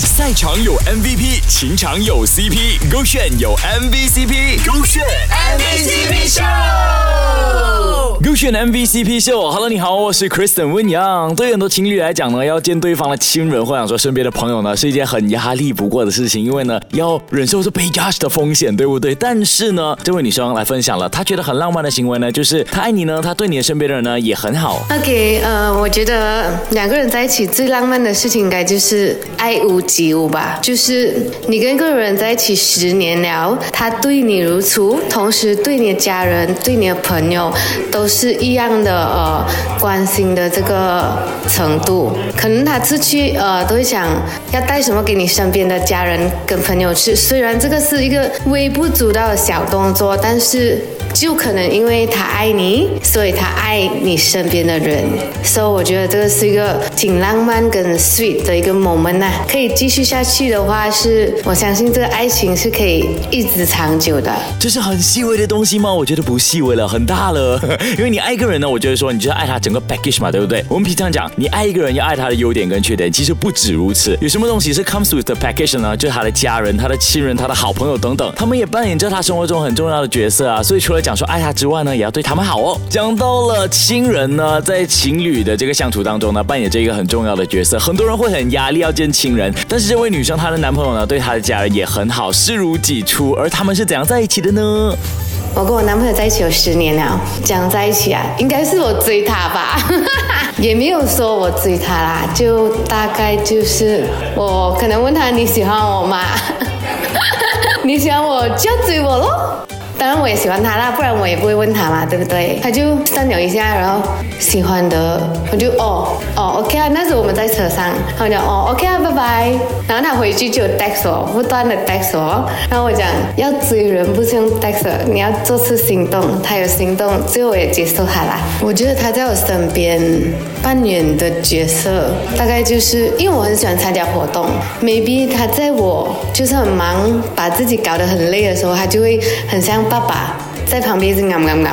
赛场有 MVP，情场有 CP，勾选有 MVCp，勾选选 MVCp 秀，Hello，你好，我是 Kristen 温阳。对很多情侣来讲呢，要见对方的亲人或者说身边的朋友呢，是一件很压力不过的事情，因为呢，要忍受着被 judge 的风险，对不对？但是呢，这位女生来分享了，她觉得很浪漫的行为呢，就是她爱你呢，她对你的身边的人呢也很好。OK，呃，我觉得两个人在一起最浪漫的事情应该就是爱屋及乌吧，就是你跟一个人在一起十年了，他对你如初，同时对你的家人、对你的朋友都是一样的呃关心的这个程度。可能他出去呃都会想要带什么给你身边的家人跟朋友吃，虽然这个是一个微不足道的小动作，但是。就可能因为他爱你，所以他爱你身边的人，所以我觉得这个是一个挺浪漫跟 sweet 的一个 moment 呐、可以继续下去的话是，我相信这个爱情是可以一直长久的。这是很细微的东西吗？我觉得不细微了，很大了。因为你爱一个人呢，我觉得说你就是爱他整个 package 嘛，对不对？我们平常讲，你爱一个人要爱他的优点跟缺点，其实不止如此。有什么东西是 comes with the package 呢？就是他的家人、他的亲人、他的好朋友等等，他们也扮演着他生活中很重要的角色啊。所以除了讲说爱他之外呢，也要对他们好哦。讲到了亲人呢，在情侣的这个相处当中呢，扮演着一个很重要的角色。很多人会很压力要见亲人，但是这位女生她的男朋友呢，对她的家人也很好，视如己出。而他们是怎样在一起的呢？我跟我男朋友在一起有十年了，讲在一起啊，应该是我追他吧，也没有说我追他啦，就大概就是我可能问他你喜欢我吗？你喜欢我就追我喽。当然我也喜欢他啦，不然我也不会问他嘛，对不对？他就三扭一下，然后喜欢的，我就哦哦 OK 啊，那时候我们在车上，他讲哦 OK 啊，拜拜。然后他回去就有 text 我，不断的 text 我，然后我讲要追人不是用 text，你要做出行动，他有行动，最后我也接受他啦。我觉得他在我身边扮演的角色，大概就是因为我很喜欢参加活动，maybe 他在我就是很忙，把自己搞得很累的时候，他就会很像爸爸在旁边一直啱啱啱。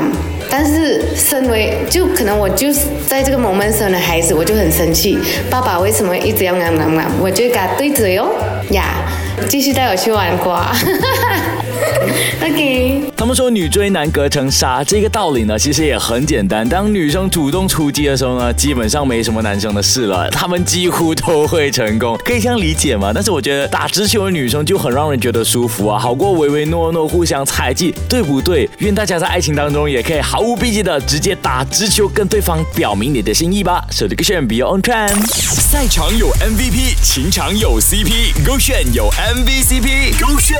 但是身为就可能我就是在这个 moment 生的孩子，我就很生气，爸爸为什么一直要啱啱啱？我就跟他对嘴哦呀，继续带我去玩瓜。OK。他们说女追男隔层纱，这个道理呢，其实也很简单。当女生主动出击的时候呢，基本上没什么男生的事了，他们几乎都会成功，可以这样理解吗？但是我觉得打直球的女生就很让人觉得舒服啊，好过唯唯诺诺互相猜忌，对不对？愿大家在爱情当中也可以毫无避忌的直接打直球，跟对方表明你的心意吧。手这个选 Beyond Trend，赛场有 MVP，情场有 CP，勾选有 M MVCp，勾选